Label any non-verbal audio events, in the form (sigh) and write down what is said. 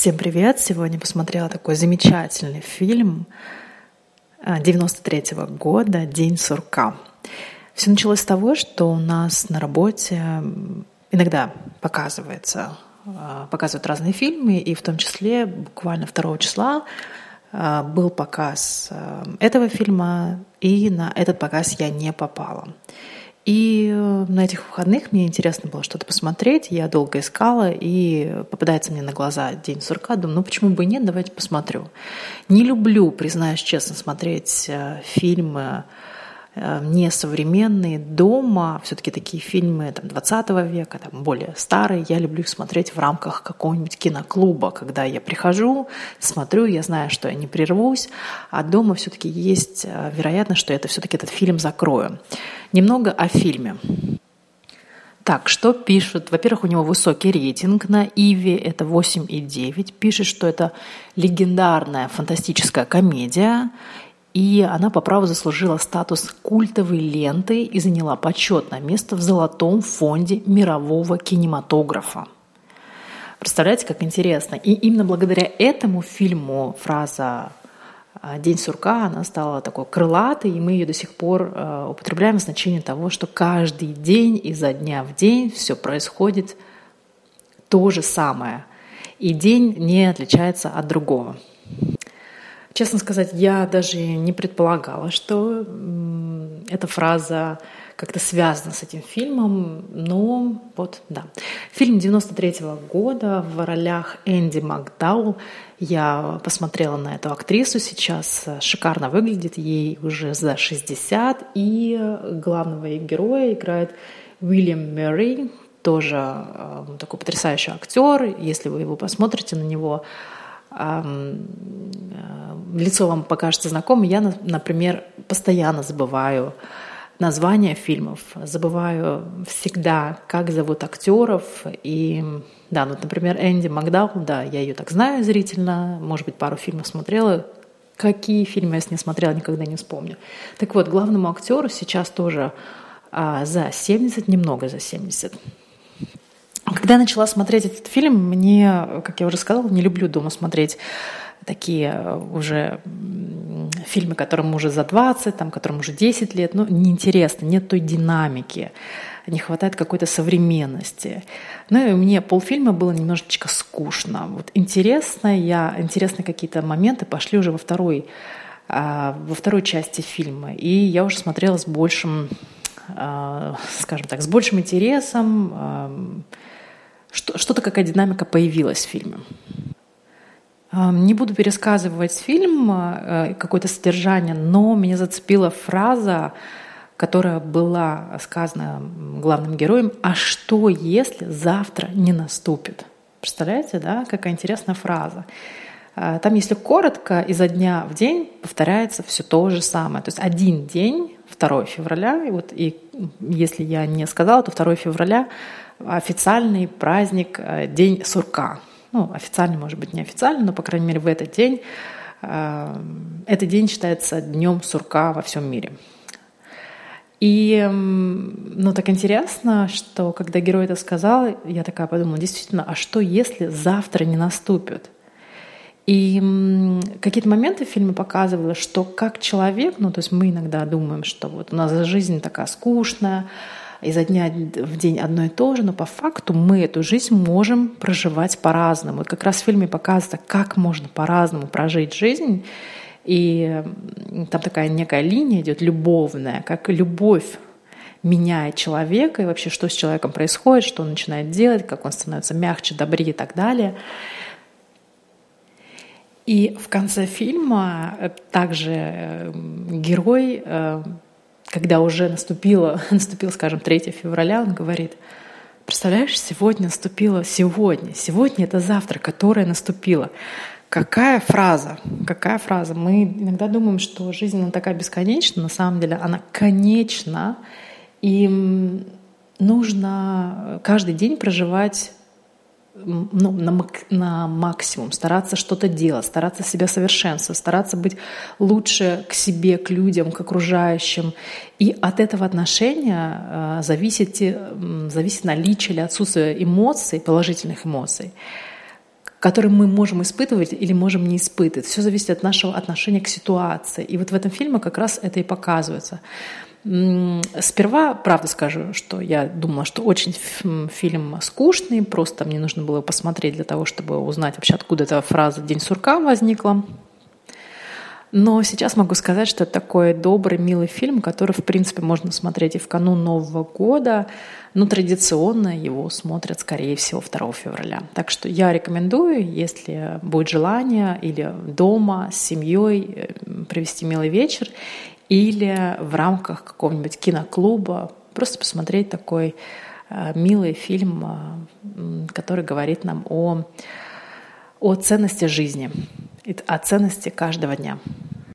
Всем привет! Сегодня посмотрела такой замечательный фильм 93 -го года «День сурка». Все началось с того, что у нас на работе иногда показывается, а, показывают разные фильмы, и в том числе буквально 2 числа а, был показ а, этого фильма, и на этот показ я не попала. И э, на этих выходных мне интересно было что-то посмотреть. Я долго искала, и попадается мне на глаза День сурка. Думаю, ну почему бы и нет, давайте посмотрю. Не люблю, признаюсь честно, смотреть э, фильмы несовременные дома, все-таки такие фильмы там, 20 века, там, более старые, я люблю их смотреть в рамках какого-нибудь киноклуба, когда я прихожу, смотрю, я знаю, что я не прервусь, а дома все-таки есть э, вероятность, что это все-таки этот фильм закрою. Немного о фильме. Так, что пишут? Во-первых, у него высокий рейтинг на Иви, это 8,9. Пишет, что это легендарная фантастическая комедия. И она по праву заслужила статус культовой ленты и заняла почетное место в золотом фонде мирового кинематографа. Представляете, как интересно. И именно благодаря этому фильму фраза «А, «День сурка» она стала такой крылатой, и мы ее до сих пор э, употребляем в значении того, что каждый день изо дня в день все происходит то же самое. И день не отличается от другого. Честно сказать, я даже не предполагала, что эта фраза как-то связана с этим фильмом, но вот, да. Фильм 93 -го года в ролях Энди Макдауэлл. Я посмотрела на эту актрису сейчас, шикарно выглядит, ей уже за 60, и главного героя играет Уильям Мэри, тоже э, такой потрясающий актер. Если вы его посмотрите на него, лицо вам покажется знакомым. Я, например, постоянно забываю названия фильмов, забываю всегда, как зовут актеров. И да, ну, например, Энди Макдау, да, я ее так знаю зрительно, может быть, пару фильмов смотрела. Какие фильмы я с ней смотрела, никогда не вспомню. Так вот, главному актеру сейчас тоже а, за 70, немного за 70. Когда я начала смотреть этот фильм, мне, как я уже сказала, не люблю дома смотреть такие э, уже фильмы, которым уже за 20, там, которым уже 10 лет, ну, неинтересно, нет той динамики, не хватает какой-то современности. Ну и мне полфильма было немножечко скучно. Вот интересно, я, интересные какие-то моменты пошли уже во второй, а, во второй части фильма, и я уже смотрела с большим, а, скажем так, с большим интересом, что-то, какая динамика появилась в фильме. Не буду пересказывать фильм, э, какое-то содержание, но меня зацепила фраза, которая была сказана главным героем, «А что, если завтра не наступит?» Представляете, да, какая интересная фраза. А, там, если коротко, изо дня в день повторяется все то же самое. То есть один день, 2 февраля, и вот и если я не сказала, то 2 февраля официальный праздник э, День сурка. Ну, официальный, может быть, не официальный, но, по крайней мере, в этот день э, этот день считается днем сурка во всем мире. И, ну, так интересно, что когда герой это сказал, я такая подумала, действительно, а что, если завтра не наступит? И какие-то моменты в фильме показывали, что как человек, ну, то есть мы иногда думаем, что вот у нас жизнь такая скучная, изо дня в день одно и то же, но по факту мы эту жизнь можем проживать по-разному. Вот как раз в фильме показывается, как можно по-разному прожить жизнь. И там такая некая линия идет любовная, как любовь меняет человека и вообще что с человеком происходит, что он начинает делать, как он становится мягче, добрее и так далее. И в конце фильма э, также э, герой э, когда уже наступило, (laughs) наступил, скажем, 3 февраля, он говорит, представляешь, сегодня наступило сегодня, сегодня это завтра, которое наступило. Какая фраза, какая фраза. Мы иногда думаем, что жизнь она такая бесконечна, на самом деле она конечна, и нужно каждый день проживать ну, на, на максимум, стараться что-то делать, стараться себя совершенствовать, стараться быть лучше к себе, к людям, к окружающим. И от этого отношения э, зависит, зависит наличие или отсутствие эмоций, положительных эмоций. который мы можем испытывать или можем не испытывать. Все зависит от нашего отношения к ситуации. И вот в этом фильме как раз это и показывается. Сперва, правда скажу, что я думала, что очень фильм скучный, просто мне нужно было посмотреть для того, чтобы узнать вообще, откуда эта фраза «День сурка» возникла. Но сейчас могу сказать, что это такой добрый, милый фильм, который, в принципе, можно смотреть и в канун Нового года, но традиционно его смотрят, скорее всего, 2 февраля. Так что я рекомендую, если будет желание или дома с семьей э, провести милый вечер, или в рамках какого-нибудь киноклуба просто посмотреть такой э, милый фильм, э, который говорит нам о, о ценности жизни, о ценности каждого дня.